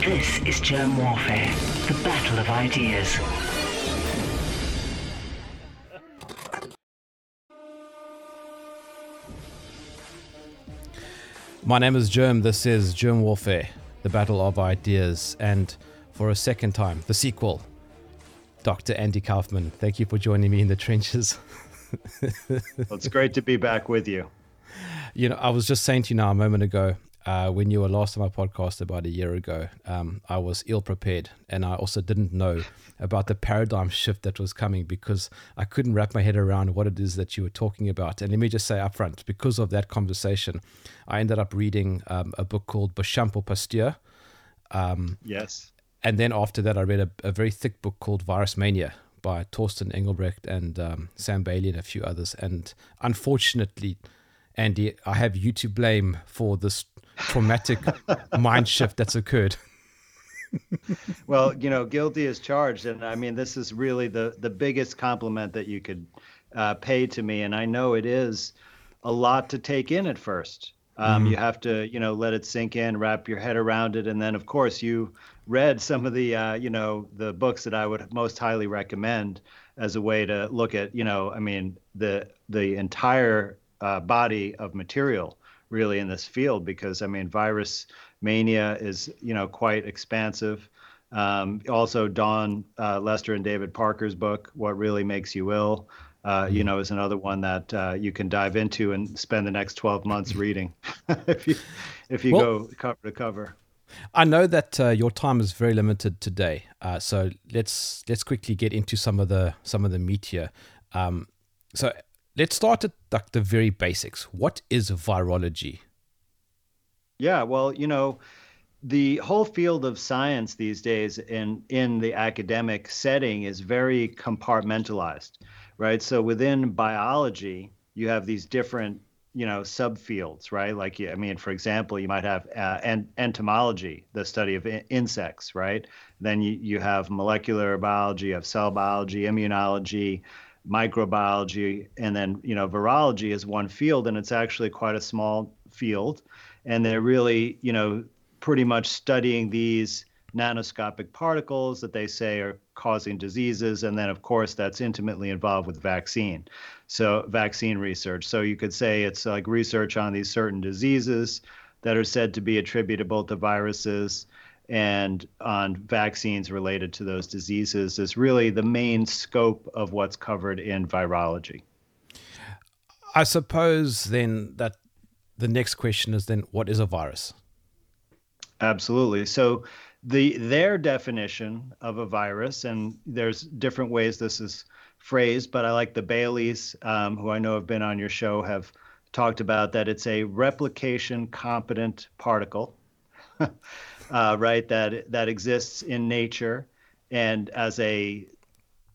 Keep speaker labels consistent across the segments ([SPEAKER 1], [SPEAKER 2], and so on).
[SPEAKER 1] This is Jerm Warfare, the battle of ideas.
[SPEAKER 2] My name is Jerm. This is Jerm Warfare, the battle of ideas, and for a second time, the sequel. Dr. Andy Kaufman, thank you for joining me in the trenches.
[SPEAKER 3] well, it's great to be back with you.
[SPEAKER 2] You know, I was just saying to you now a moment ago, uh, when you were last on my podcast about a year ago, um, I was ill prepared, and I also didn't know about the paradigm shift that was coming because I couldn't wrap my head around what it is that you were talking about. And let me just say upfront, because of that conversation, I ended up reading um, a book called or Pasteur.
[SPEAKER 3] Um, yes.
[SPEAKER 2] And then after that, I read a, a, very thick book called Virus Mania by Torsten Engelbrecht and um, Sam Bailey and a few others. And unfortunately, Andy, I have you to blame for this traumatic mind shift that's occurred.
[SPEAKER 3] well, you know, guilty is charged, and I mean, this is really the the biggest compliment that you could uh, pay to me, and I know it is a lot to take in at first. Um, mm-hmm. You have to, you know, let it sink in, wrap your head around it, and then, of course, you read some of the, uh, you know, the books that I would most highly recommend as a way to look at, you know, I mean, the the entire uh, body of material really in this field because I mean, virus mania is you know quite expansive. Um, also, Dawn uh, Lester and David Parker's book, "What Really Makes You Ill," uh, you mm-hmm. know, is another one that uh, you can dive into and spend the next 12 months reading if you if you well, go cover to cover.
[SPEAKER 2] I know that uh, your time is very limited today, uh, so let's let's quickly get into some of the some of the meat here. Um, so let's start at like the very basics. What is virology?
[SPEAKER 3] Yeah, well, you know, the whole field of science these days in in the academic setting is very compartmentalized, right? So within biology, you have these different you know subfields right like i mean for example you might have uh, entomology the study of in- insects right then you, you have molecular biology you have cell biology immunology microbiology and then you know virology is one field and it's actually quite a small field. And they're really you know pretty much studying these nanoscopic particles that they say are causing diseases and then of course that's intimately involved with vaccine. So vaccine research. So you could say it's like research on these certain diseases that are said to be attributable to viruses and on vaccines related to those diseases is really the main scope of what's covered in virology.
[SPEAKER 2] I suppose then that the next question is then what is a virus?
[SPEAKER 3] Absolutely. So the their definition of a virus, and there's different ways this is phrased, but I like the Baileys, um, who I know have been on your show, have talked about that it's a replication competent particle. uh, right? That that exists in nature and as a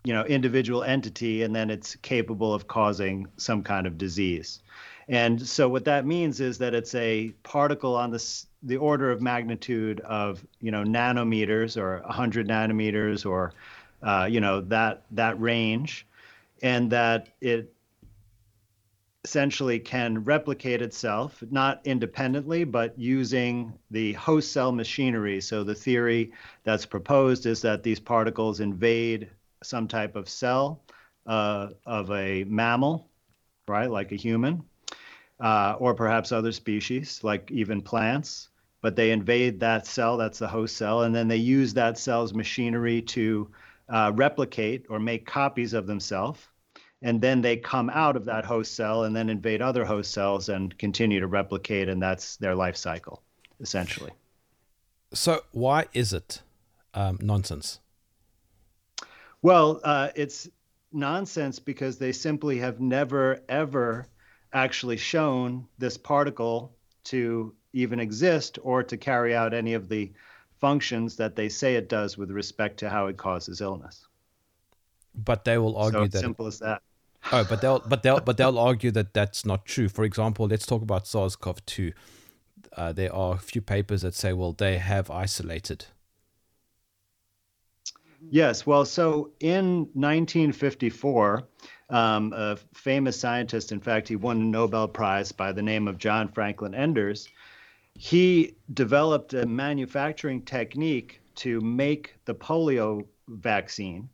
[SPEAKER 3] you know individual entity, and then it's capable of causing some kind of disease. And so what that means is that it's a particle on the the order of magnitude of you know nanometers or 100 nanometers or uh, you know that that range, and that it essentially can replicate itself, not independently, but using the host cell machinery. So the theory that's proposed is that these particles invade some type of cell uh, of a mammal, right, like a human, uh, or perhaps other species, like even plants. But they invade that cell, that's the host cell, and then they use that cell's machinery to uh, replicate or make copies of themselves and then they come out of that host cell and then invade other host cells and continue to replicate and that's their life cycle essentially.
[SPEAKER 2] So why is it um, nonsense?
[SPEAKER 3] Well uh, it's nonsense because they simply have never ever actually shown this particle to even exist or to carry out any of the functions that they say it does with respect to how it causes illness.
[SPEAKER 2] But they will argue that
[SPEAKER 3] so
[SPEAKER 2] that
[SPEAKER 3] simple as that
[SPEAKER 2] Oh, but they'll but they'll but they'll argue that that's not true. For example, let's talk about SARS-CoV-2. Uh, there are a few papers that say, well, they have isolated.
[SPEAKER 3] Yes, well, so in 1954, um, a famous scientist, in fact, he won a Nobel Prize by the name of John Franklin Enders, he developed a manufacturing technique to make the polio vaccine.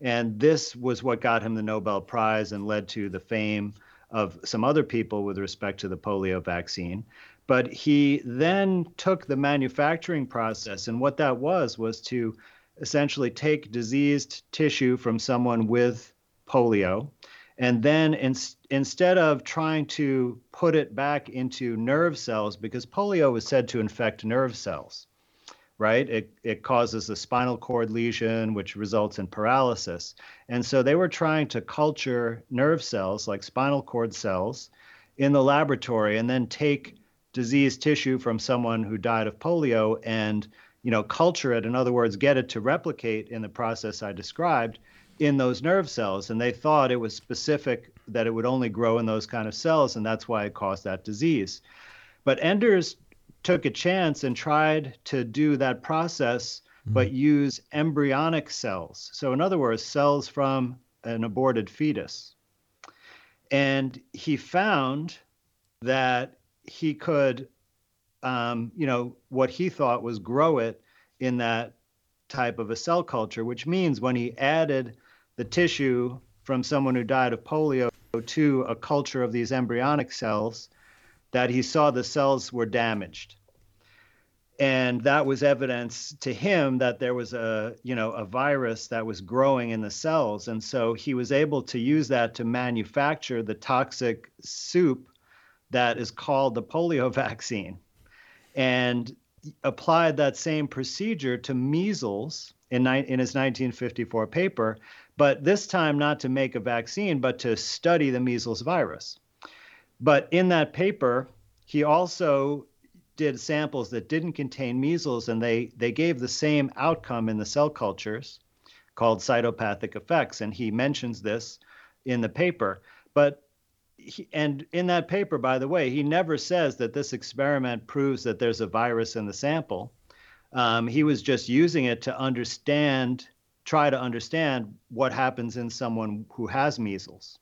[SPEAKER 3] And this was what got him the Nobel Prize and led to the fame of some other people with respect to the polio vaccine. But he then took the manufacturing process, and what that was was to essentially take diseased tissue from someone with polio, and then in, instead of trying to put it back into nerve cells, because polio was said to infect nerve cells, right? It, it causes a spinal cord lesion, which results in paralysis. And so they were trying to culture nerve cells, like spinal cord cells, in the laboratory and then take diseased tissue from someone who died of polio and you know culture it in other words get it to replicate in the process i described in those nerve cells and they thought it was specific that it would only grow in those kind of cells and that's why it caused that disease but enders took a chance and tried to do that process mm. but use embryonic cells so in other words cells from an aborted fetus and he found that he could, um, you know, what he thought was grow it in that type of a cell culture, which means when he added the tissue from someone who died of polio to a culture of these embryonic cells, that he saw the cells were damaged. And that was evidence to him that there was a, you know, a virus that was growing in the cells. And so he was able to use that to manufacture the toxic soup that is called the polio vaccine and applied that same procedure to measles in, in his 1954 paper, but this time not to make a vaccine, but to study the measles virus. But in that paper, he also did samples that didn't contain measles, and they, they gave the same outcome in the cell cultures called cytopathic effects. And he mentions this in the paper. But he, and in that paper, by the way, he never says that this experiment proves that there's a virus in the sample. Um, he was just using it to understand, try to understand what happens in someone who has measles,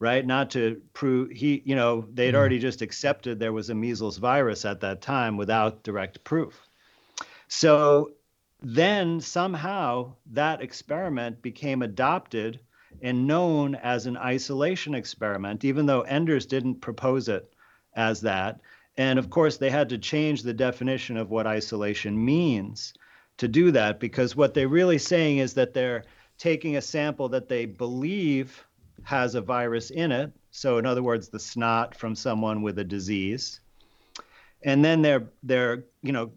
[SPEAKER 3] right? Not to prove he, you know, they'd mm-hmm. already just accepted there was a measles virus at that time without direct proof. So then somehow that experiment became adopted and known as an isolation experiment, even though Enders didn't propose it as that. And of course, they had to change the definition of what isolation means to do that because what they're really saying is that they're taking a sample that they believe has a virus in it. So, in other words, the snot from someone with a disease. And then they're they're you know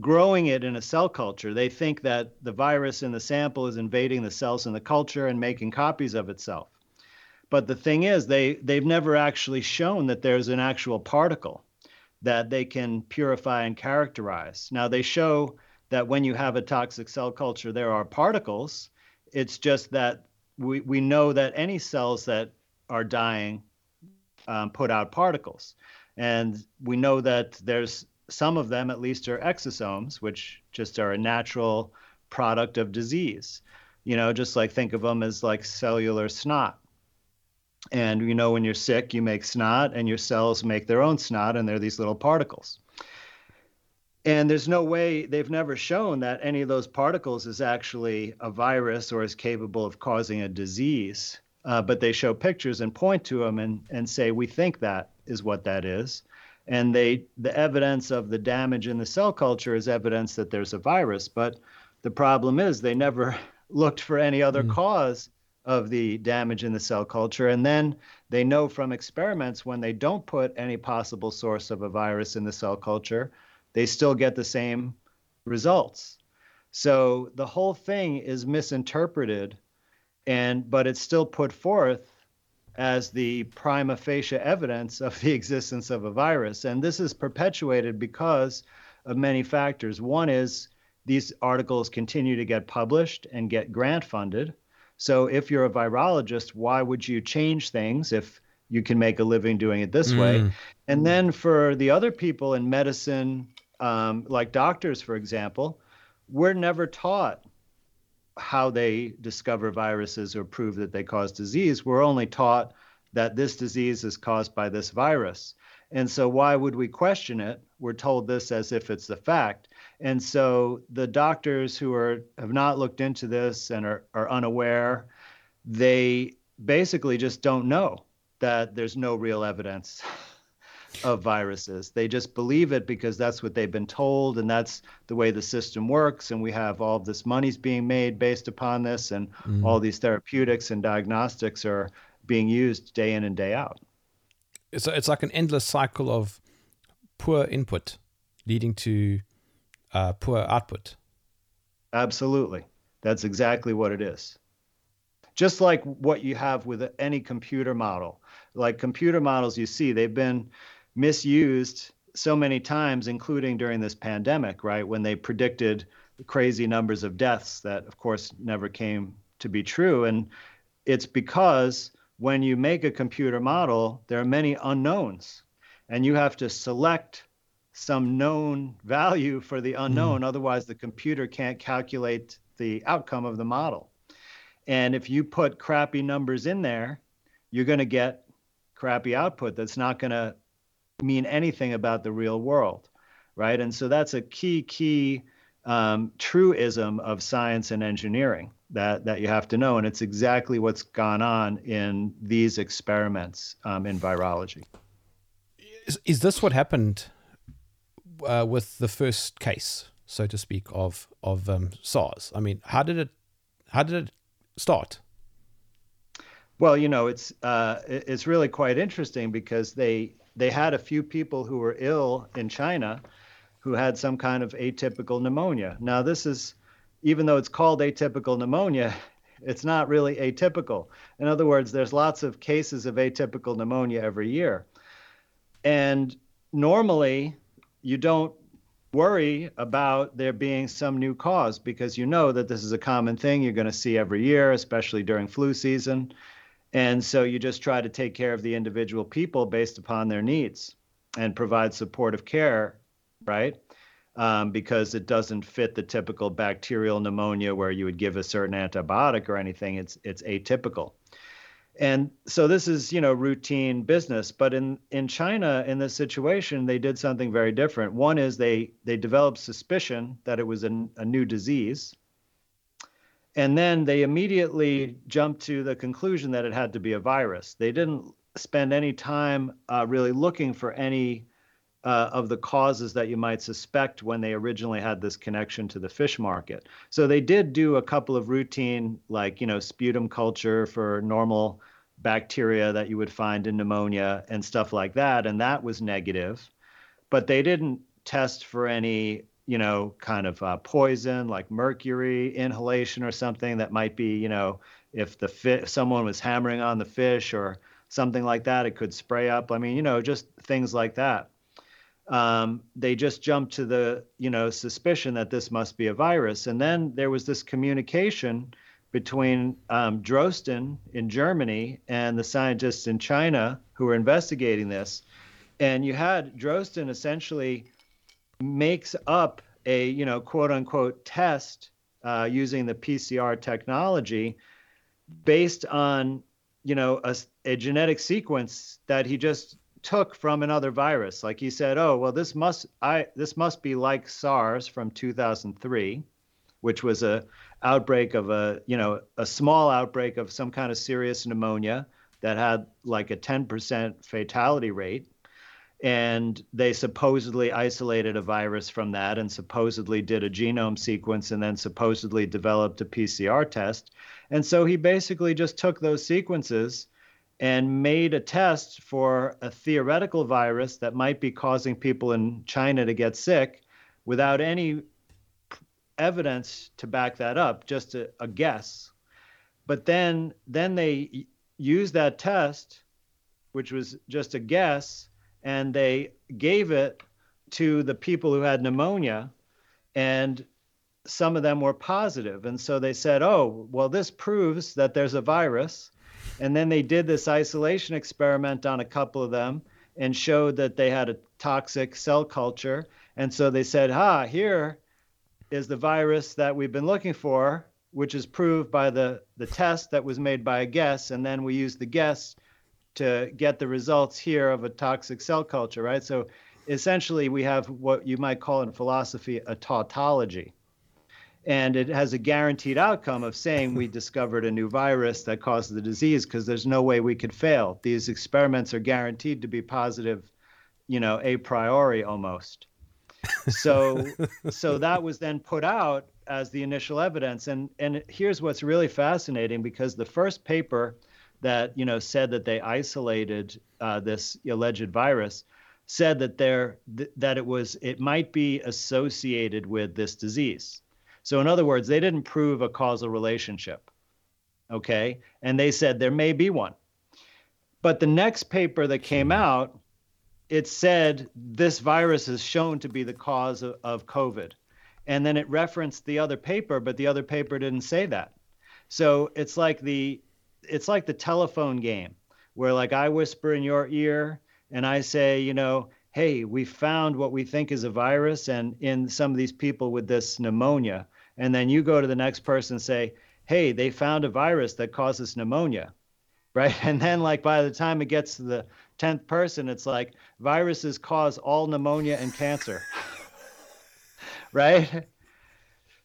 [SPEAKER 3] growing it in a cell culture. They think that the virus in the sample is invading the cells in the culture and making copies of itself. But the thing is, they, they've never actually shown that there's an actual particle that they can purify and characterize. Now, they show that when you have a toxic cell culture, there are particles. It's just that we, we know that any cells that are dying um, put out particles. And we know that there's some of them at least are exosomes, which just are a natural product of disease. You know, just like think of them as like cellular snot. And you know, when you're sick, you make snot, and your cells make their own snot, and they're these little particles. And there's no way they've never shown that any of those particles is actually a virus or is capable of causing a disease. Uh, but they show pictures and point to them and, and say, we think that is what that is and they the evidence of the damage in the cell culture is evidence that there's a virus but the problem is they never looked for any other mm. cause of the damage in the cell culture and then they know from experiments when they don't put any possible source of a virus in the cell culture they still get the same results so the whole thing is misinterpreted and but it's still put forth as the prima facie evidence of the existence of a virus. And this is perpetuated because of many factors. One is these articles continue to get published and get grant funded. So if you're a virologist, why would you change things if you can make a living doing it this mm. way? And then for the other people in medicine, um, like doctors, for example, we're never taught how they discover viruses or prove that they cause disease. We're only taught that this disease is caused by this virus. And so, why would we question it? We're told this as if it's the fact. And so, the doctors who are have not looked into this and are, are unaware, they basically just don't know that there's no real evidence of viruses. They just believe it because that's what they've been told and that's the way the system works. And we have all this money's being made based upon this, and mm. all these therapeutics and diagnostics are being used day in and day out.
[SPEAKER 2] It's, it's like an endless cycle of poor input leading to uh, poor output.
[SPEAKER 3] Absolutely. That's exactly what it is. Just like what you have with any computer model. Like computer models you see, they've been misused so many times, including during this pandemic, right? When they predicted crazy numbers of deaths that, of course, never came to be true. And it's because when you make a computer model, there are many unknowns, and you have to select some known value for the unknown. Mm. Otherwise, the computer can't calculate the outcome of the model. And if you put crappy numbers in there, you're going to get crappy output that's not going to mean anything about the real world, right? And so that's a key, key um, truism of science and engineering that that you have to know, and it's exactly what's gone on in these experiments um, in virology.
[SPEAKER 2] Is, is this what happened uh, with the first case, so to speak, of of um, SARS? I mean, how did it how did it start?
[SPEAKER 3] Well, you know, it's uh, it's really quite interesting because they they had a few people who were ill in China who had some kind of atypical pneumonia. Now, this is, even though it's called atypical pneumonia, it's not really atypical. In other words, there's lots of cases of atypical pneumonia every year. And normally, you don't worry about there being some new cause because you know that this is a common thing you're going to see every year, especially during flu season. And so you just try to take care of the individual people based upon their needs and provide supportive care, right? Um, because it doesn't fit the typical bacterial pneumonia where you would give a certain antibiotic or anything. It's it's atypical. And so this is, you know, routine business. But in, in China, in this situation, they did something very different. One is they they developed suspicion that it was a, a new disease and then they immediately jumped to the conclusion that it had to be a virus. They didn't spend any time uh, really looking for any uh, of the causes that you might suspect when they originally had this connection to the fish market. So they did do a couple of routine, like, you know, sputum culture for normal bacteria that you would find in pneumonia and stuff like that. And that was negative. But they didn't test for any you know, kind of uh, poison like mercury inhalation or something that might be, you know, if the fi- someone was hammering on the fish or something like that, it could spray up. I mean, you know, just things like that. Um, they just jumped to the, you know, suspicion that this must be a virus. And then there was this communication between um, Drosten in Germany and the scientists in China who were investigating this. And you had Drosten essentially makes up a you know quote unquote test uh, using the PCR technology based on you know a, a genetic sequence that he just took from another virus. Like he said oh well this must i this must be like SARS from 2003 which was a outbreak of a you know a small outbreak of some kind of serious pneumonia that had like a 10% fatality rate and they supposedly isolated a virus from that and supposedly did a genome sequence and then supposedly developed a PCR test. And so he basically just took those sequences and made a test for a theoretical virus that might be causing people in China to get sick without any evidence to back that up, just a, a guess. But then then they used that test, which was just a guess, and they gave it to the people who had pneumonia and some of them were positive. And so they said oh well this proves that there's a virus. And then they did this isolation experiment on a couple of them and showed that they had a toxic cell culture. And so they said ha here is the virus that we've been looking for which is proved by the the test that was made by a guess. And then we used the guess to get the results here of a toxic cell culture, right? So essentially, we have what you might call in philosophy a tautology. And it has a guaranteed outcome of saying we discovered a new virus that caused the disease because there's no way we could fail. These experiments are guaranteed to be positive, you know, a priori almost. So, so that was then put out as the initial evidence. And and here's what's really fascinating because the first paper that you know said that they isolated uh, this alleged virus said that there th- that it was it might be associated with this disease. So in other words, they didn't prove a causal relationship. Okay? And they said there may be one. But the next paper that came out, it said this virus is shown to be the cause of, of COVID. And then it referenced the other paper, but the other paper didn't say that. So it's like the it's like the telephone game where like I whisper in your ear and I say, you know, hey, we found what we think is a virus and in some of these people with this pneumonia. And then you go to the next person and say, hey, they found a virus that causes pneumonia. Right. And then, like, by the time it gets to the 10th person, it's like viruses cause all pneumonia and cancer. right.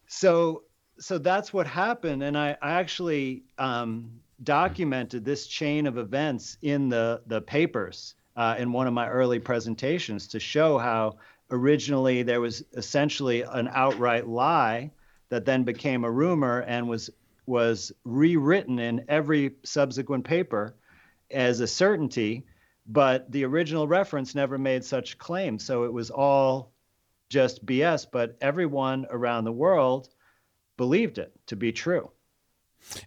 [SPEAKER 3] So, so that's what happened. And I, I actually um, documented this chain of events in the, the papers uh, in one of my early presentations to show how originally there was essentially an outright lie that then became a rumor and was was rewritten in every subsequent paper as a certainty, but the original reference never made such claims. So it was all just BS, but everyone around the world believed it to be true.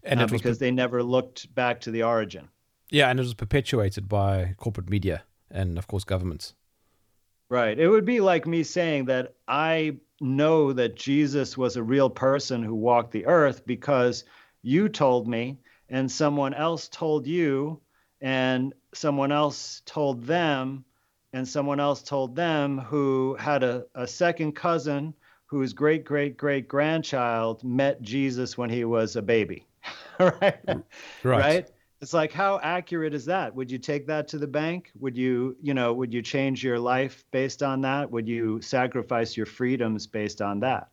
[SPEAKER 3] And uh, because they never looked back to the origin.
[SPEAKER 2] Yeah, and it was perpetuated by corporate media and, of course, governments.
[SPEAKER 3] Right. It would be like me saying that I know that Jesus was a real person who walked the earth because you told me, and someone else told you, and someone else told them, and someone else told them who had a, a second cousin whose great great great grandchild met Jesus when he was a baby. right? right? Right. It's like how accurate is that? Would you take that to the bank? Would you, you know, would you change your life based on that? Would you sacrifice your freedoms based on that?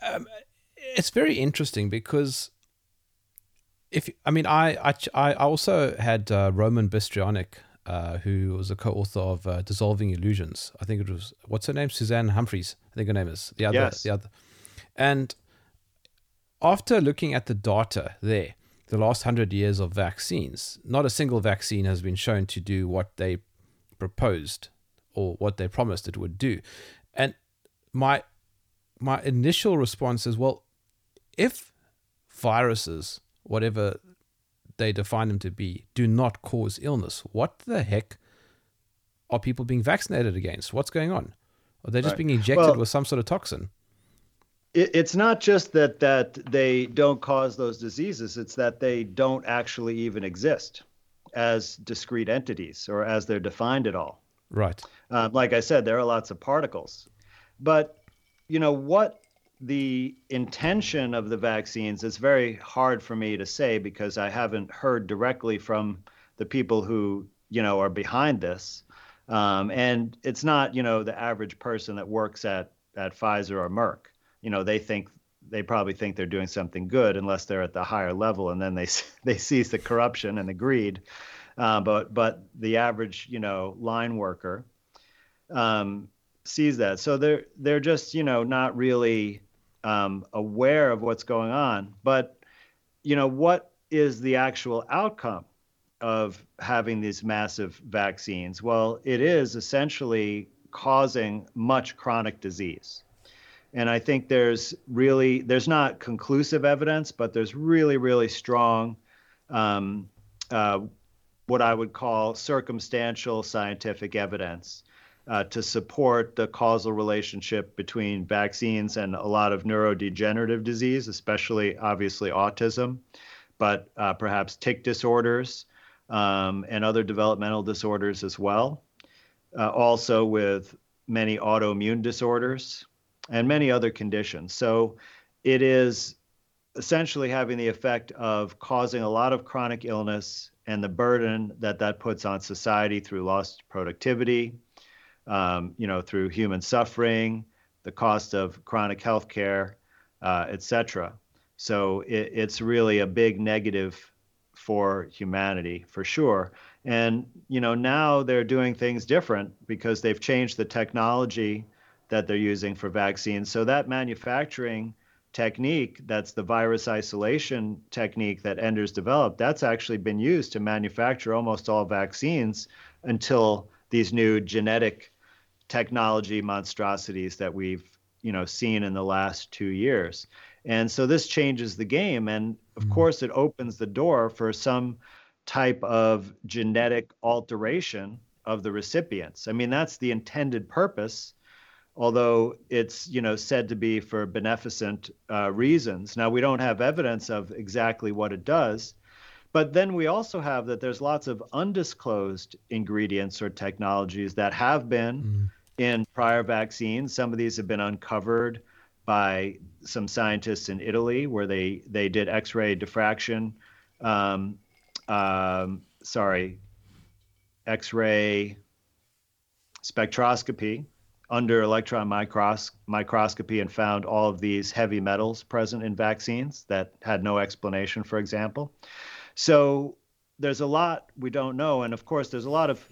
[SPEAKER 2] Um, it's very interesting because if I mean I I, I also had uh, Roman Bystrianyk, uh, who was a co-author of uh, Dissolving Illusions. I think it was what's her name, Suzanne Humphries. I think her name is the other yes. the other, and after looking at the data there the last hundred years of vaccines, not a single vaccine has been shown to do what they proposed or what they promised it would do. And my my initial response is, well, if viruses, whatever they define them to be, do not cause illness, what the heck are people being vaccinated against? What's going on? Are they just right. being injected well, with some sort of toxin?
[SPEAKER 3] It, it's not just that that they don't cause those diseases; it's that they don't actually even exist as discrete entities or as they're defined at all.
[SPEAKER 2] Right.
[SPEAKER 3] Uh, like I said, there are lots of particles, but you know what the intention of the vaccines is very hard for me to say because I haven't heard directly from the people who you know are behind this, um, and it's not you know the average person that works at at Pfizer or Merck you know they think they probably think they're doing something good unless they're at the higher level and then they they seize the corruption and the greed. Uh, but but the average you know line worker um, sees that. So they're they're just you know not really um, aware of what's going on. But you know what is the actual outcome of having these massive vaccines? Well it is essentially causing much chronic disease and I think there's really there's not conclusive evidence, but there's really really strong um, uh, what I would call circumstantial scientific evidence uh, to support the causal relationship between vaccines and a lot of neurodegenerative disease, especially obviously autism, but uh, perhaps tic disorders um, and other developmental disorders as well. Uh, also with many autoimmune disorders and many other conditions. So it is essentially having the effect of causing a lot of chronic illness and the burden that that puts on society through lost productivity, um, you know, through human suffering, the cost of chronic health care, uh, et cetera. So it, it's really a big negative for humanity for sure. And you know now they're doing things different because they've changed the technology that they're using for vaccines. So that manufacturing technique, that's the virus isolation technique that Enders developed, that's actually been used to manufacture almost all vaccines until these new genetic technology monstrosities that we've you know seen in the last two years. And so this changes the game. And of mm. course, it opens the door for some type of genetic alteration of the recipients. I mean, that's the intended purpose, although it's you know said to be for beneficent uh, reasons. Now we don't have evidence of exactly what it does, but then we also have that there's lots of undisclosed ingredients or technologies that have been mm. in prior vaccines. Some of these have been uncovered by some scientists in Italy, where they they did X-ray diffraction. Um, um, sorry, X-ray spectroscopy under electron micros- microscopy and found all of these heavy metals present in vaccines that had no explanation, for example. So there's a lot we don't know, and of course, there's a lot of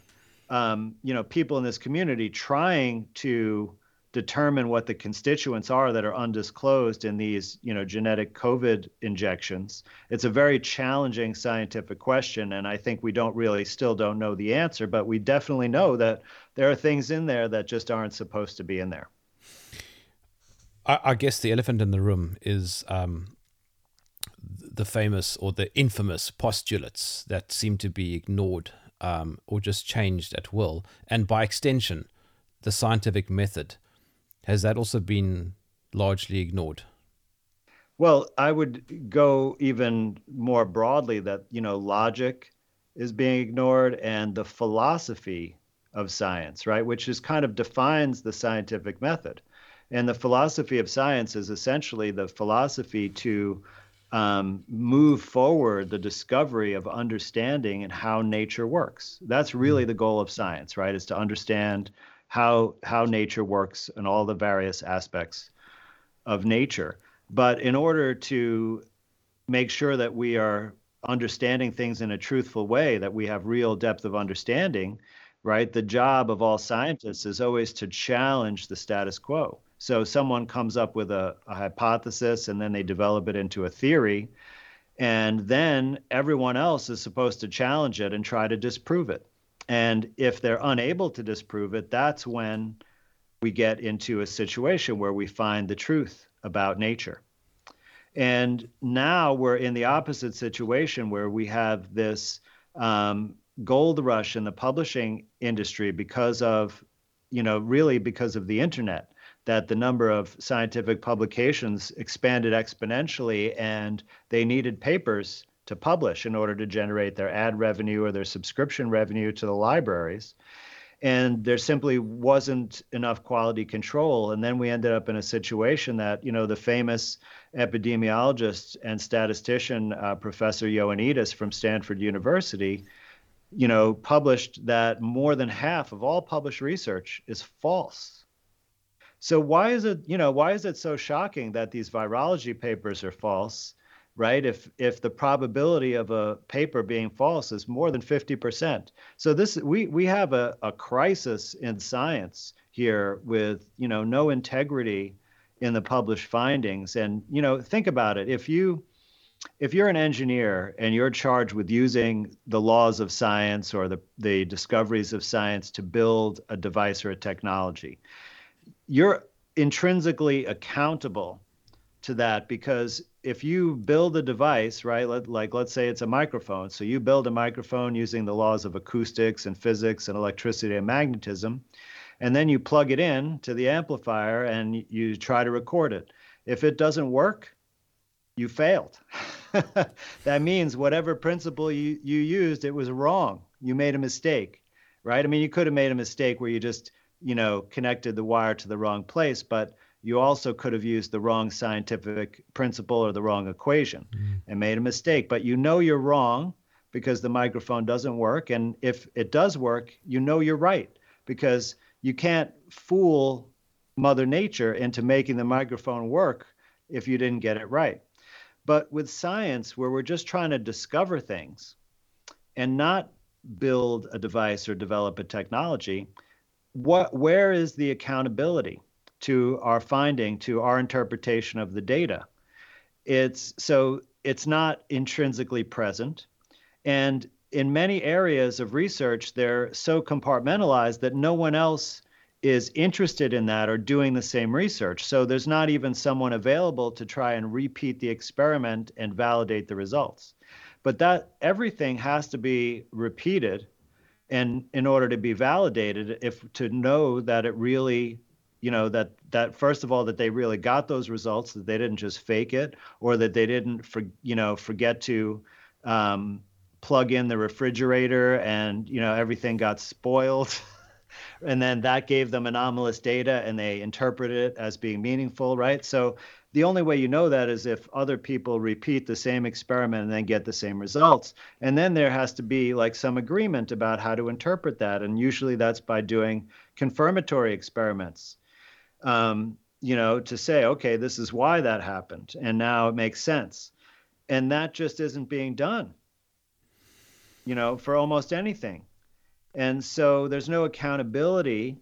[SPEAKER 3] um, you know people in this community trying to determine what the constituents are that are undisclosed in these, you know, genetic COVID injections. It's a very challenging scientific question, and I think we don't really still don't know the answer, but we definitely know that there are things in there that just aren't supposed to be in there.
[SPEAKER 2] I, I guess the elephant in the room is um, the famous or the infamous postulates that seem to be ignored um, or just changed at will, and by extension, the scientific method has that also been largely ignored?
[SPEAKER 3] Well, I would go even more broadly that, you know, logic is being ignored and the philosophy of science, right, which is kind of defines the scientific method. And the philosophy of science is essentially the philosophy to um, move forward the discovery of understanding and how nature works. That's really hmm. the goal of science, right? Is to understand how how nature works and all the various aspects of nature. But in order to make sure that we are understanding things in a truthful way, that we have real depth of understanding, right? The job of all scientists is always to challenge the status quo. So someone comes up with a, a hypothesis and then they develop it into a theory. And then everyone else is supposed to challenge it and try to disprove it. And if they're unable to disprove it, that's when we get into a situation where we find the truth about nature. And now we're in the opposite situation where we have this um, gold rush in the publishing industry because of, you know, really because of the internet, that the number of scientific publications expanded exponentially and they needed papers to publish in order to generate their ad revenue or their subscription revenue to the libraries. And there simply wasn't enough quality control. And then we ended up in a situation that, you know, the famous epidemiologist and statistician, uh, Professor Ioannidis from Stanford University, you know, published that more than half of all published research is false. So why is it, you know, why is it so shocking that these virology papers are false? Right? If if the probability of a paper being false is more than 50%. So this we we have a, a crisis in science here with, you know, no integrity in the published findings. And, you know, think about it. If you if you're an engineer and you're charged with using the laws of science or the, the discoveries of science to build a device or a technology, you're intrinsically accountable to that because if you build a device, right, let, like let's say it's a microphone, so you build a microphone using the laws of acoustics and physics and electricity and magnetism, and then you plug it in to the amplifier and you try to record it. If it doesn't work, you failed. that means whatever principle you, you used, it was wrong. You made a mistake, right? I mean, you could have made a mistake where you just, you know, connected the wire to the wrong place, but you also could have used the wrong scientific principle or the wrong equation mm. and made a mistake. But you know you're wrong because the microphone doesn't work. And if it does work, you know you're right because you can't fool Mother Nature into making the microphone work if you didn't get it right. But with science, where we're just trying to discover things and not build a device or develop a technology, what where is the accountability to our finding, to our interpretation of the data? It's so it's not intrinsically present. And in many areas of research, they're so compartmentalized that no one else is interested in that or doing the same research. So there's not even someone available to try and repeat the experiment and validate the results. But that everything has to be repeated and in order to be validated if to know that it really you know that that first of all that they really got those results that they didn't just fake it or that they didn't for, you know forget to um, plug in the refrigerator and you know everything got spoiled. And then that gave them anomalous data and they interpreted it as being meaningful right? So the only way you know that is if other people repeat the same experiment and then get the same results. And then there has to be like some agreement about how to interpret that. And usually that's by doing confirmatory experiments um, you know to say okay this is why that happened and now it makes sense and that just isn't being done you know, for almost anything. And so there's no accountability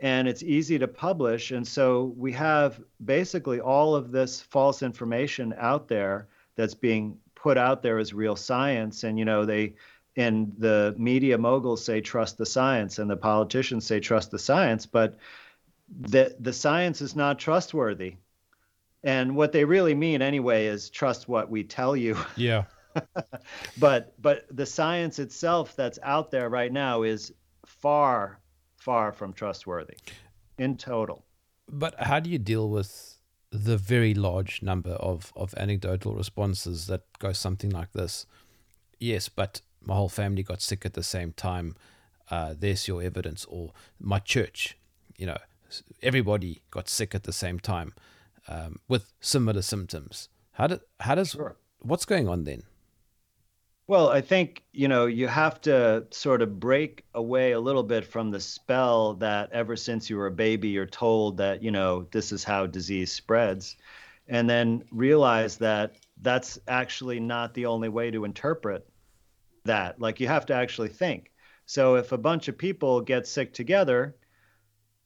[SPEAKER 3] and it's easy to publish. And so we have basically all of this false information out there that's being put out there as real science. And, you know, they, and the media moguls say trust the science and the politicians say trust the science, but the, the science is not trustworthy. And what they really mean anyway is trust what we tell you.
[SPEAKER 2] Yeah.
[SPEAKER 3] but but the science itself that's out there right now is far far from trustworthy in total.
[SPEAKER 2] But how do you deal with the very large number of, of anecdotal responses that go something like this? Yes, but my whole family got sick at the same time. Uh, there's your evidence. Or my church, you know, everybody got sick at the same time um, with similar symptoms. How, do, how does sure. what's going on then?
[SPEAKER 3] Well, I think, you know, you have to sort of break away a little bit from the spell that ever since you were a baby, you're told that, you know, this is how disease spreads. And then realize that that's actually not the only way to interpret that. Like you have to actually think. So if a bunch of people get sick together,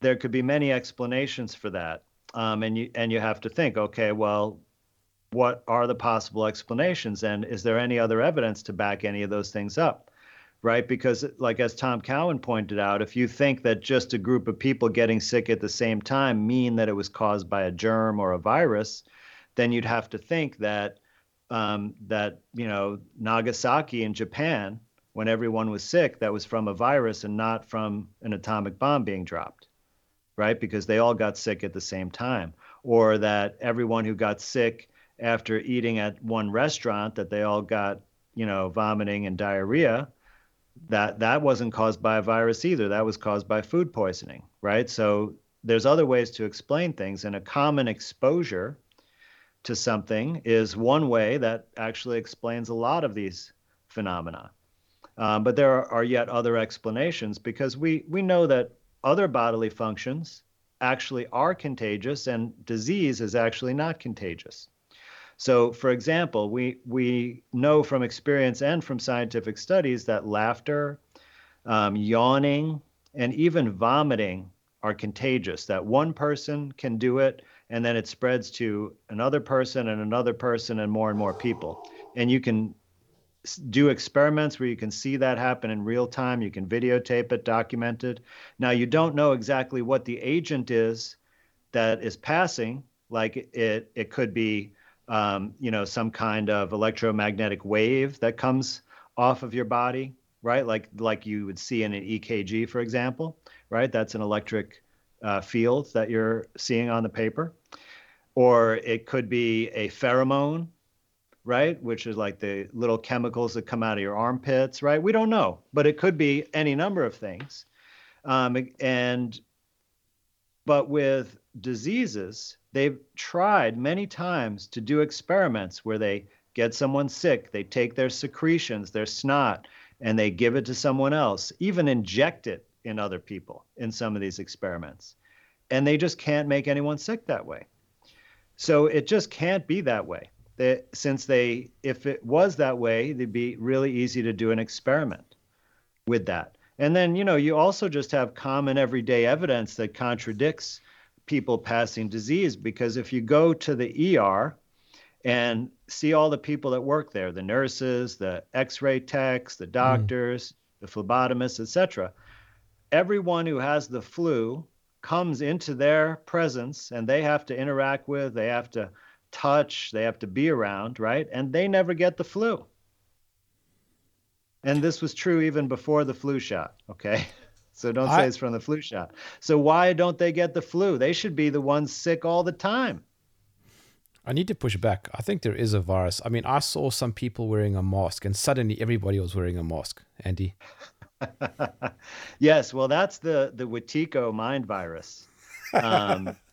[SPEAKER 3] there could be many explanations for that. Um, and you and you have to think, okay, well, what are the possible explanations? And is there any other evidence to back any of those things up? Right? Because like as tom cowan pointed out if you think that just a group of people getting sick at the same time mean that it was caused by a germ or a virus then you'd have to think that um, that you know nagasaki in japan when everyone was sick that was from a virus and not from an atomic bomb being dropped right because they all got sick at the same time or that everyone who got sick after eating at one restaurant that they all got, you know, vomiting and diarrhea, that that wasn't caused by a virus either. That was caused by food poisoning, right? So there's other ways to explain things, and a common exposure to something is one way that actually explains a lot of these phenomena. Um, but there are, are yet other explanations because we we know that other bodily functions actually are contagious and disease is actually not contagious. So, for example, we, we know from experience and from scientific studies that laughter, um, yawning, and even vomiting are contagious, that one person can do it and then it spreads to another person and another person and more and more people. And you can do experiments where you can see that happen in real time. You can videotape it, document it. Now, you don't know exactly what the agent is that is passing. Like it, it could be um, you know, some kind of electromagnetic wave that comes off of your body, right? Like like you would see in an EKG, for example, right? That's an electric uh, field that you're seeing on the paper, or it could be a pheromone, right? Which is like the little chemicals that come out of your armpits, right? We don't know, but it could be any number of things. Um, and but with diseases, they've tried many times to do experiments where they get someone sick, they take their secretions, their snot, and they give it to someone else, even inject it in other people in some of these experiments. And they just can't make anyone sick that way. So it just can't be that way. They, since they, if it was that way, it'd be really easy to do an experiment with that. And then, you know, you also just have common everyday evidence that contradicts people passing disease because if you go to the ER and see all the people that work there, the nurses, the x-ray techs, the mm. doctors, mm. the phlebotomists, etc., everyone who has the flu comes into their presence and they have to interact with, they have to touch, they have to be around, right? And they never get the flu. And this was true even before the flu shot, okay? So don't say it's from the flu shot. So why don't they get the flu? They should be the ones sick all the time.
[SPEAKER 2] I need to push back. I think there is a virus. I mean, I saw some people wearing a mask and suddenly everybody was wearing a mask, Andy.
[SPEAKER 3] yes, well, that's the the Wetiko mind virus. Um,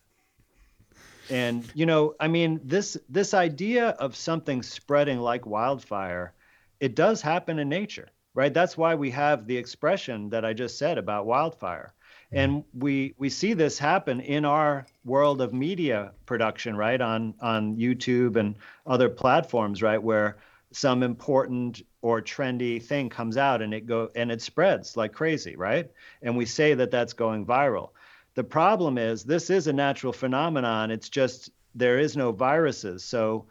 [SPEAKER 3] and you know, I mean, this this idea of something spreading like wildfire, it does happen in nature, right? That's why we have the expression that I just said about wildfire. Mm-hmm. And we we see this happen in our world of media production, right? On on YouTube and other platforms, right, where some important or trendy thing comes out and it go and it spreads like crazy, right? And we say that that's going viral. The problem is this is a natural phenomenon. It's just there is no viruses. So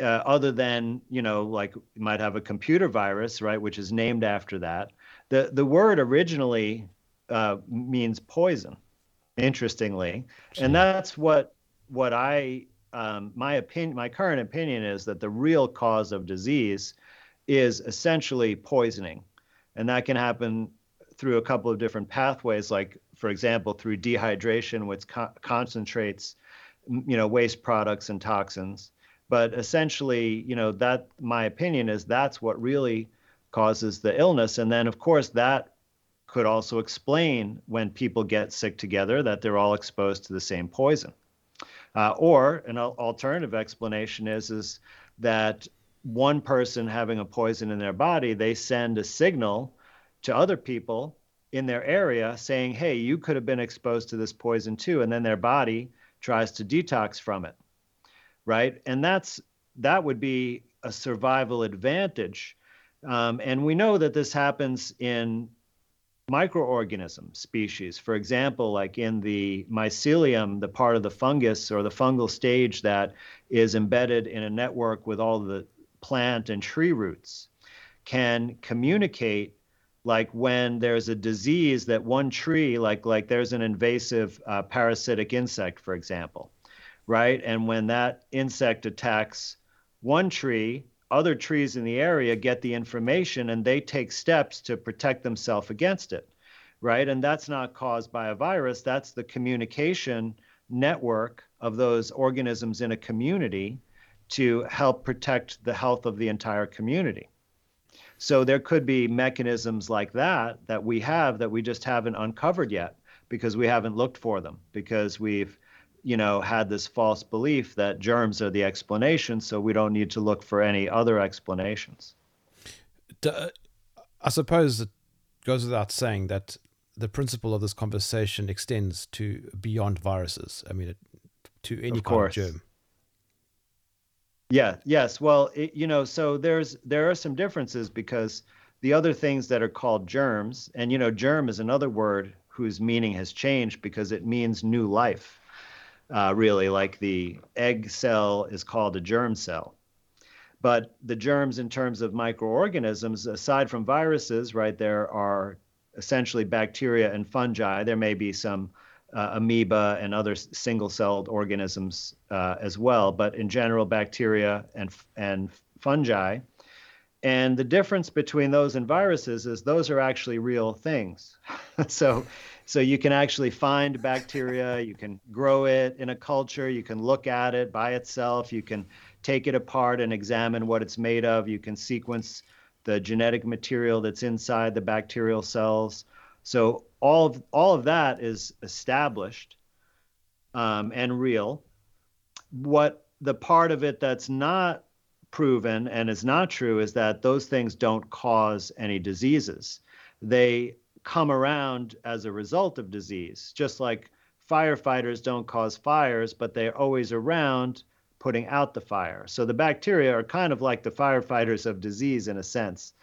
[SPEAKER 3] uh, other than you know like you might have a computer virus, right, which is named after that. The the word originally uh, means poison. Interestingly, and that's what what I um, my opinion, my current opinion is that the real cause of disease is essentially poisoning, and that can happen through a couple of different pathways, like for example through dehydration, which co- concentrates, you know, waste products and toxins. But essentially, you know, that my opinion is that's what really causes the illness, and then of course that could also explain when people get sick together that they're all exposed to the same poison. Uh, or an alternative explanation is is that one person having a poison in their body, they send a signal to other people in their area saying, "Hey, you could have been exposed to this poison too," and then their body tries to detox from it, right? And that's that would be a survival advantage. Um, and we know that this happens in microorganism species. For example, like in the mycelium, the part of the fungus or the fungal stage that is embedded in a network with all the plant and tree roots, can communicate like when there's a disease that one tree like like there's an invasive uh, parasitic insect for example right and when that insect attacks one tree other trees in the area get the information and they take steps to protect themselves against it, right? And that's not caused by a virus, that's the communication network of those organisms in a community to help protect the health of the entire community. So there could be mechanisms like that that we have that we just haven't uncovered yet because we haven't looked for them because we've you know, had this false belief that germs are the explanation, so we don't need to look for any other explanations.
[SPEAKER 2] Uh, I suppose it goes without saying that the principle of this conversation extends to beyond viruses. I mean, to any kind of germ.
[SPEAKER 3] Yeah. Yes. Well, it, you know, so there's there are some differences because the other things that are called germs, and you know, germ is another word whose meaning has changed because it means new life uh, really, like the egg cell is called a germ cell. But the germs, in terms of microorganisms, aside from viruses, right, there are essentially bacteria and fungi. There may be some uh, amoeba and other single celled organisms uh, as well, but in general, bacteria and, and fungi. And the difference between those and viruses is those are actually real things. so so you can actually find bacteria, you can grow it in a culture, you can look at it by itself, you can take it apart and examine what it's made of, you can sequence the genetic material that's inside the bacterial cells. So all of all of that is established. um, and real. What the part of it that's not proven and is not true is that those things don't cause any diseases. They come around as a result of disease, just like firefighters don't cause fires, but they're always around putting out the fire. So the bacteria are kind of like the firefighters of disease in a sense.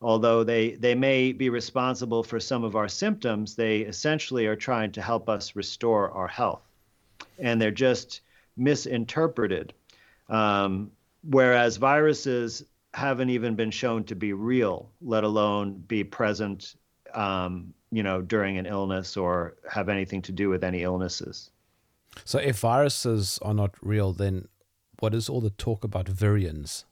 [SPEAKER 3] Although they, they may be responsible for some of our symptoms, they essentially are trying to help us restore our health. And they're just misinterpreted. Um, whereas viruses haven't even been shown to be real, let alone be present, um, you know, during an illness or have anything to do with any illnesses.
[SPEAKER 2] So, if viruses are not real, then what is all the talk about virions?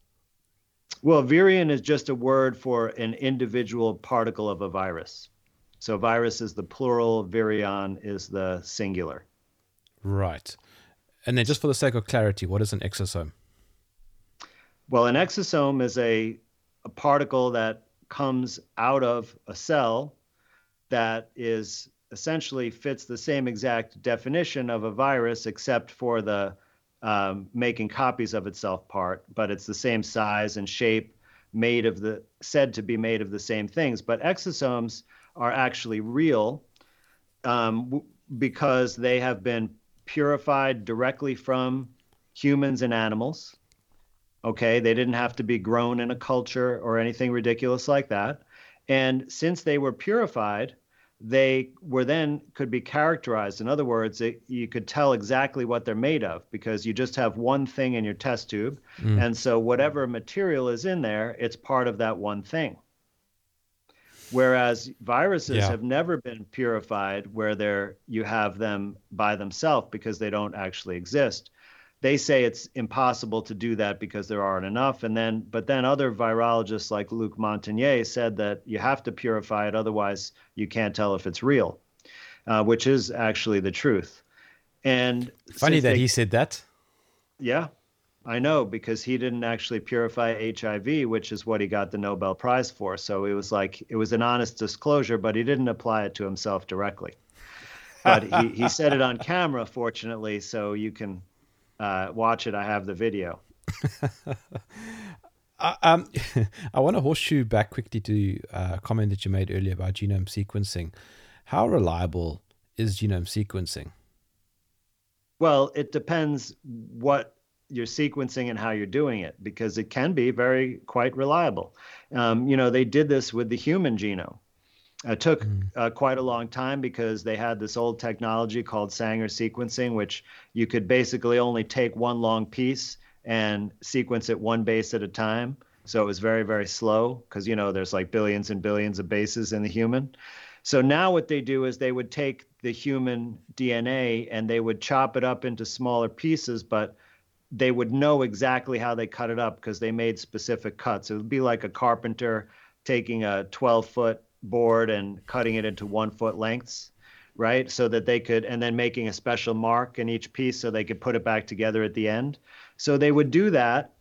[SPEAKER 3] Well, virion is just a word for an individual particle of a virus. So, virus is the plural, virion is the singular.
[SPEAKER 2] Right. And then, just for the sake of clarity, what is an exosome?
[SPEAKER 3] Well, an exosome is a, a particle that comes out of a cell that is essentially fits the same exact definition of a virus, except for the um, making copies of itself part, but it's the same size and shape, made of the said to be made of the same things. But exosomes are actually real um, because they have been purified directly from humans and animals. Okay, they didn't have to be grown in a culture or anything ridiculous like that. And since they were purified, they were then could be characterized. In other words, it, you could tell exactly what they're made of because you just have one thing in your test tube. Mm. And so whatever material is in there, it's part of that one thing. Whereas viruses yeah. have never been purified where they're you have them by themselves because they don't actually exist. They say it's impossible to do that because there aren't enough. And then but then other virologists like Luc Montagnier said that you have to purify it, otherwise you can't tell if it's real, uh, which is actually the truth. And
[SPEAKER 2] funny that they, he said that.
[SPEAKER 3] Yeah, I know because he didn't actually purify HIV, which is what he got the Nobel Prize for. So it was like it was an honest disclosure, but he didn't apply it to himself directly. But he, he said it on camera, fortunately, so you can uh, watch it. I have the video.
[SPEAKER 2] uh, um, I want to horseshoe back quickly to uh, a comment that you made earlier about genome sequencing. How reliable is genome sequencing?
[SPEAKER 3] Well, it depends what you're sequencing and how you're doing it because it can be very quite reliable. Um, you know, they did this with the human genome. It took mm. uh, quite a long time because they had this old technology called Sanger sequencing, which you could basically only take one long piece and sequence it one base at a time. So it was very, very slow because, you know, there's like billions and billions of bases in the human. So now what they do is they would take the human DNA and they would chop it up into smaller pieces, but they would know exactly how they cut it up because they made specific cuts. It would be like a carpenter taking a 12 foot board and cutting it into one foot lengths, right? So that they could, and then making a special mark in each piece so they could put it back together at the end. So they would do that.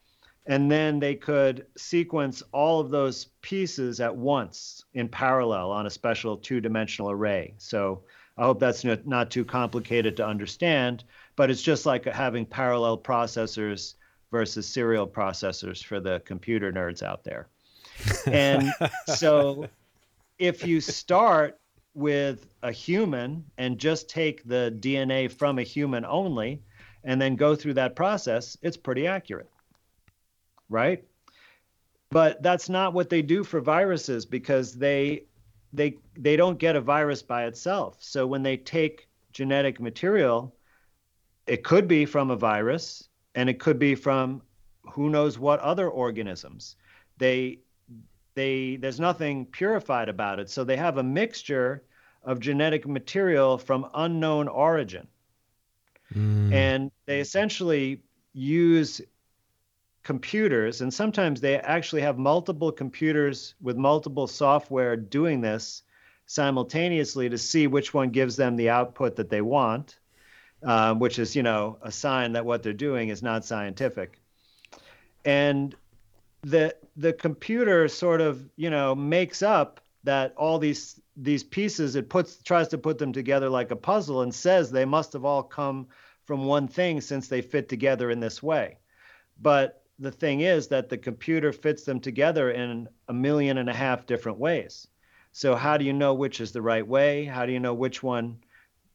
[SPEAKER 3] And then they could sequence all of those pieces at once in parallel on a special two dimensional array. So I hope that's not too complicated to understand but it's just like having parallel processors versus serial processors for the computer nerds out there. And so if you start with a human and just take the DNA from a human only and then go through that process, it's pretty accurate. Right? But that's not what they do for viruses because they they they don't get a virus by itself. So when they take genetic material it could be from a virus and it could be from who knows what other organisms. They they there's nothing purified about it. So they have a mixture of genetic material from unknown origin. Mm. And they essentially use computers and sometimes they actually have multiple computers with multiple software doing this simultaneously to see which one gives them the output that they want um, which is, you know, a sign that what they're doing is not scientific. And the the computer sort of, you know, makes up that all these these pieces it puts tries to put them together like a puzzle and says they must have all come from one thing since they fit together in this way. But the thing is that the computer fits them together in a million and a half different ways. So how do you know which is the right way? How do you know which one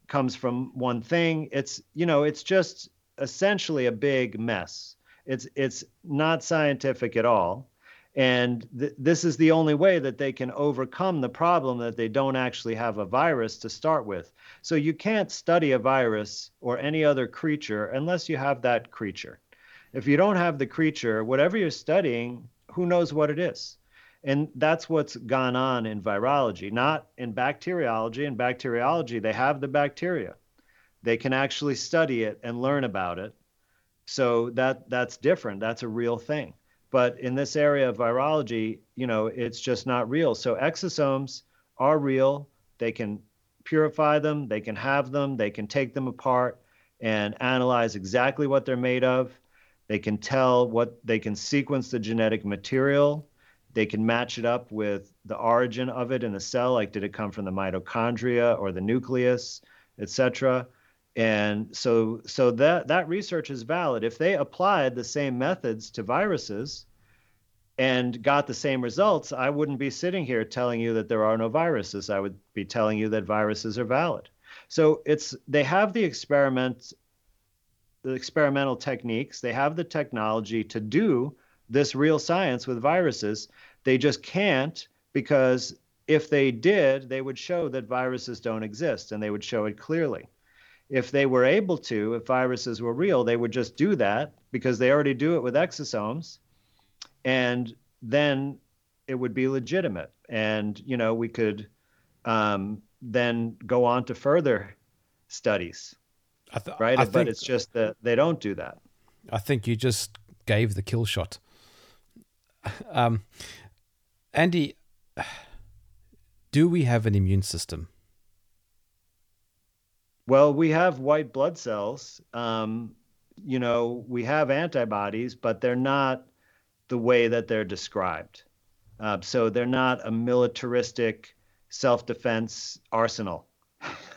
[SPEAKER 3] comes from one thing? It's you know, it's just essentially a big mess. It's it's not scientific at all. And th- this is the only way that they can overcome the problem that they don't actually have a virus to start with. So you can't study a virus or any other creature unless you have that creature. If you don't have the creature, whatever you're studying, who knows what it is? And that's what's gone on in virology, not in bacteriology. In bacteriology, they have the bacteria. They can actually study it and learn about it. So that that's different. That's a real thing. But in this area of virology, you know, it's just not real. So exosomes are real. They can purify them, they can have them, they can take them apart and analyze exactly what they're made of. They can tell what they can sequence the genetic material. They can match it up with the origin of it in the cell, like did it come from the mitochondria or the nucleus, etc. And so, so that that research is valid. If they applied the same methods to viruses and got the same results, I wouldn't be sitting here telling you that there are no viruses. I would be telling you that viruses are valid. So it's they have the experiment, the experimental techniques. They have the technology to do this real science with viruses. They just can't because if they did, they would show that viruses don't exist and they would show it clearly if they were able to, if viruses were real, they would just do that because they already do it with exosomes. And then it would be legitimate. And, you know, we could um, then go on to further studies. Th- right. I but think, it's just that they don't do that.
[SPEAKER 2] I think you just gave the kill shot. Um, Andy, do we have an immune system?
[SPEAKER 3] Well, we have white blood cells. Um, you know, we have antibodies, but they're not the way that they're described. Uh, so they're not a militaristic self defense arsenal.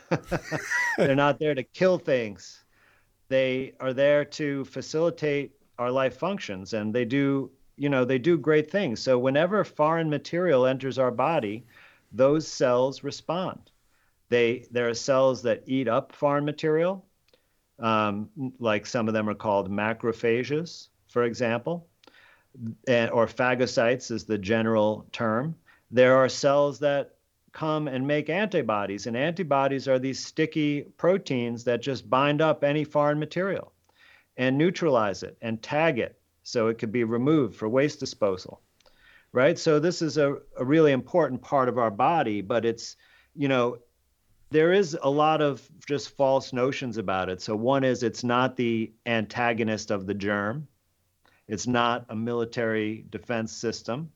[SPEAKER 3] they're not there to kill things. They are there to facilitate our life functions, and they do, you know, they do great things. So whenever foreign material enters our body, those cells respond. They there are cells that eat up foreign material, um, like some of them are called macrophages, for example, and, or phagocytes is the general term. There are cells that come and make antibodies, and antibodies are these sticky proteins that just bind up any foreign material and neutralize it and tag it so it could be removed for waste disposal. Right? So this is a, a really important part of our body, but it's, you know, there is a lot of just false notions about it. So one is it's not the antagonist of the germ. It's not a military defense system.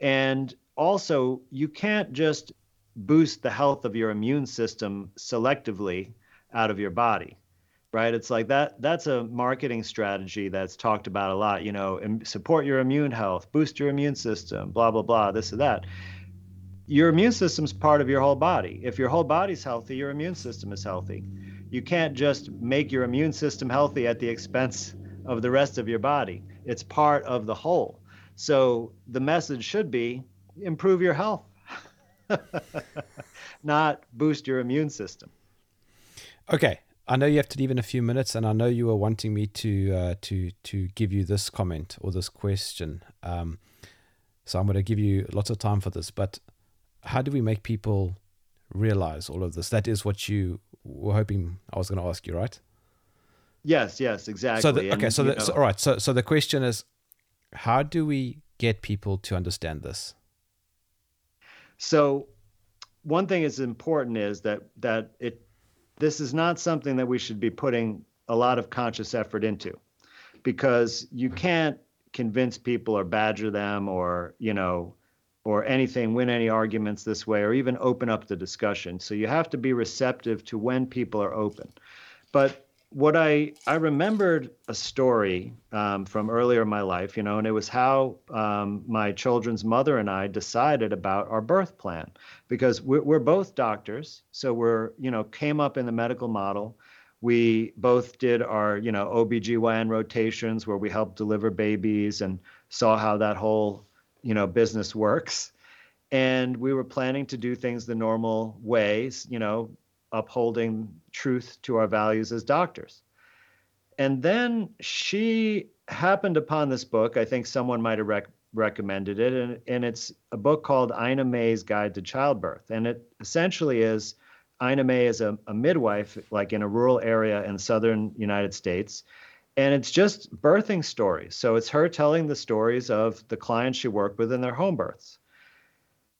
[SPEAKER 3] And also, you can't just boost the health of your immune system selectively out of your body right it's like that that's a marketing strategy that's talked about a lot you know support your immune health boost your immune system blah blah blah this or that your immune system's part of your whole body. If your whole body's healthy, your immune system is healthy. You can't just make your immune system healthy at the expense of the rest of your body. It's part of the whole. So the message should be improve your health, not boost your immune system.
[SPEAKER 2] Okay, I know you have to leave in a few minutes, and I know you were wanting me to uh, to to give you this comment or this question. Um, so I'm going to give you lots of time for this, but how do we make people realize all of this? That is what you were hoping I was going to ask you, right?
[SPEAKER 3] Yes, yes, exactly.
[SPEAKER 2] So the, okay, and, so, the, so all right, so so the question is, how do we get people to understand this?
[SPEAKER 3] So, one thing is important is that that it this is not something that we should be putting a lot of conscious effort into, because you can't convince people or badger them or you know or anything, win any arguments this way, or even open up the discussion. So you have to be receptive to when people are open. But what I I remembered a story um, from earlier in my life, you know, and it was how um, my children's mother and I decided about our birth plan because we're, we're both doctors, so we're you know came up in the medical model. We both did our you know OBGYN rotations where we helped deliver babies and saw how that whole you know business works. And we were planning to do things the normal ways, you know, upholding truth to our values as doctors. And then she happened upon this book. I think someone might have rec- recommended it. And, and it's a book called Ina May's Guide to Childbirth. And it essentially is Ina May is a, a midwife, like in a rural area in southern United States. And it's just birthing stories. So it's her telling the stories of the clients she worked with in their home births.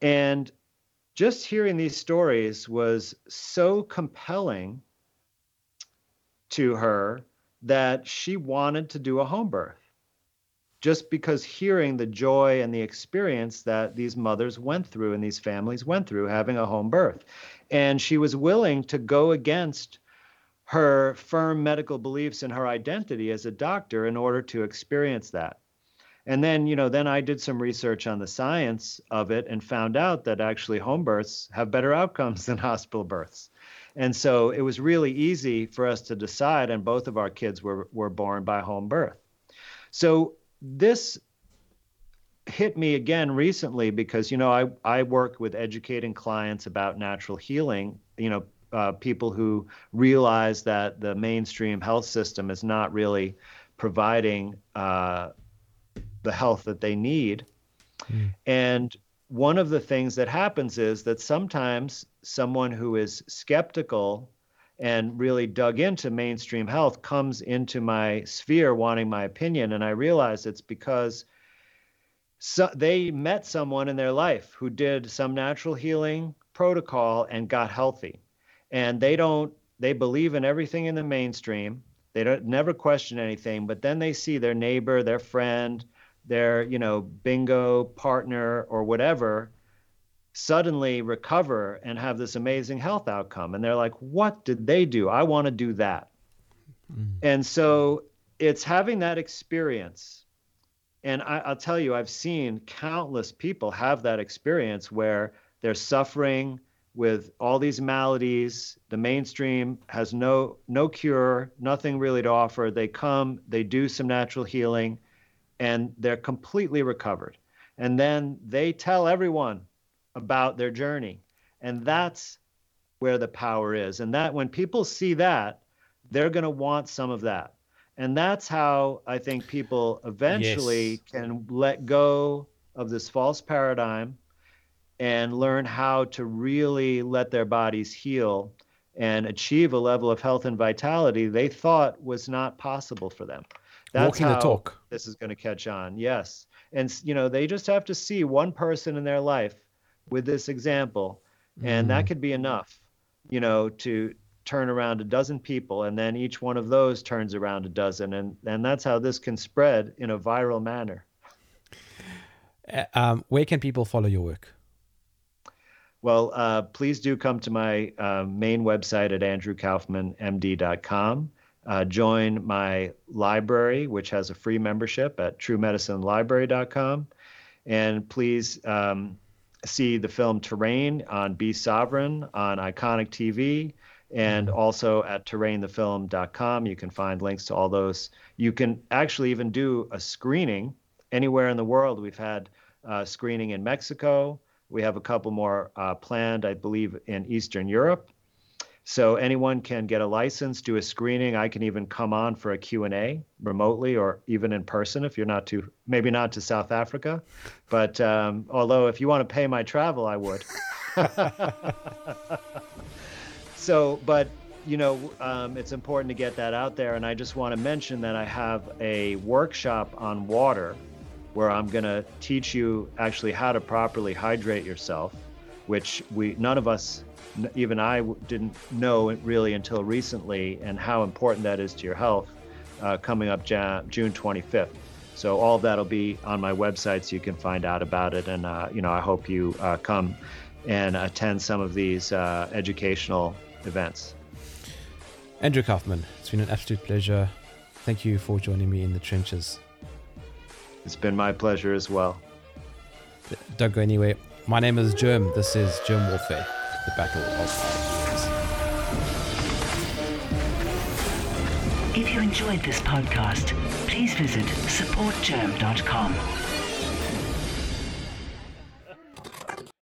[SPEAKER 3] And just hearing these stories was so compelling to her that she wanted to do a home birth just because hearing the joy and the experience that these mothers went through and these families went through having a home birth. And she was willing to go against her firm medical beliefs and her identity as a doctor in order to experience that. And then, you know, then I did some research on the science of it and found out that actually home births have better outcomes than hospital births. And so it was really easy for us to decide, and both of our kids were, were born by home birth. So this hit me again recently because, you know, I, I work with educating clients about natural healing, you know, uh, people who realize that the mainstream health system is not really providing uh, the health that they need. Mm. And one of the things that happens is that sometimes someone who is skeptical and really dug into mainstream health comes into my sphere wanting my opinion. And I realize it's because so they met someone in their life who did some natural healing protocol and got healthy. And they don't, they believe in everything in the mainstream. They don't never question anything, but then they see their neighbor, their friend, their you know bingo partner or whatever suddenly recover and have this amazing health outcome and they're like what did they do i want to do that mm. and so it's having that experience and I, will tell you i've seen countless people have that experience where they're suffering with all these maladies the mainstream has no no cure nothing really to offer they come they do some natural healing and they're completely recovered. And then they tell everyone about their journey. And that's where the power is. And that when people see that, they're going to want some of that. And that's how I think people eventually yes. can let go of this false paradigm and learn how to really let their bodies heal and achieve a level of health and vitality they thought was not possible for them. That's
[SPEAKER 2] Walking how the talk.
[SPEAKER 3] This is going to catch on. Yes. And, you know, they just have to see one person in their life with this example, and mm. that could be enough, you know, to turn around a dozen people, and then each one of those turns around a dozen. And, and that's how this can spread in a viral manner.
[SPEAKER 2] Uh, um, where can people follow your work?
[SPEAKER 3] Well, uh, please do come to my uh, main website at andrewkaufmanmd.com. Uh, join my library, which has a free membership at truemedicinelibrary.com. And please um, see the film Terrain on Be Sovereign on Iconic TV and mm-hmm. also at terrainthefilm.com. You can find links to all those. You can actually even do a screening anywhere in the world. We've had uh, screening in Mexico. We have a couple more uh, planned, I believe, in Eastern Europe. So anyone can get a license, do a screening. I can even come on for a Q&A remotely or even in person if you're not to, maybe not to South Africa. But um, although if you want to pay my travel, I would. so, but you know, um, it's important to get that out there. And I just want to mention that I have a workshop on water where I'm going to teach you actually how to properly hydrate yourself, which we none of us even I didn't know really until recently, and how important that is to your health. Uh, coming up June 25th. So all that'll be on my website, so you can find out about it. And uh, you know, I hope you uh, come and attend some of these uh, educational events.
[SPEAKER 2] Andrew Kaufman, it's been an absolute pleasure. Thank you for joining me in the trenches.
[SPEAKER 3] It's been my pleasure as well.
[SPEAKER 2] Don't go anywhere. My name is Jerm. This is Jerm Warfare, the Battle of
[SPEAKER 1] If you enjoyed this podcast, please visit supportjerm.com.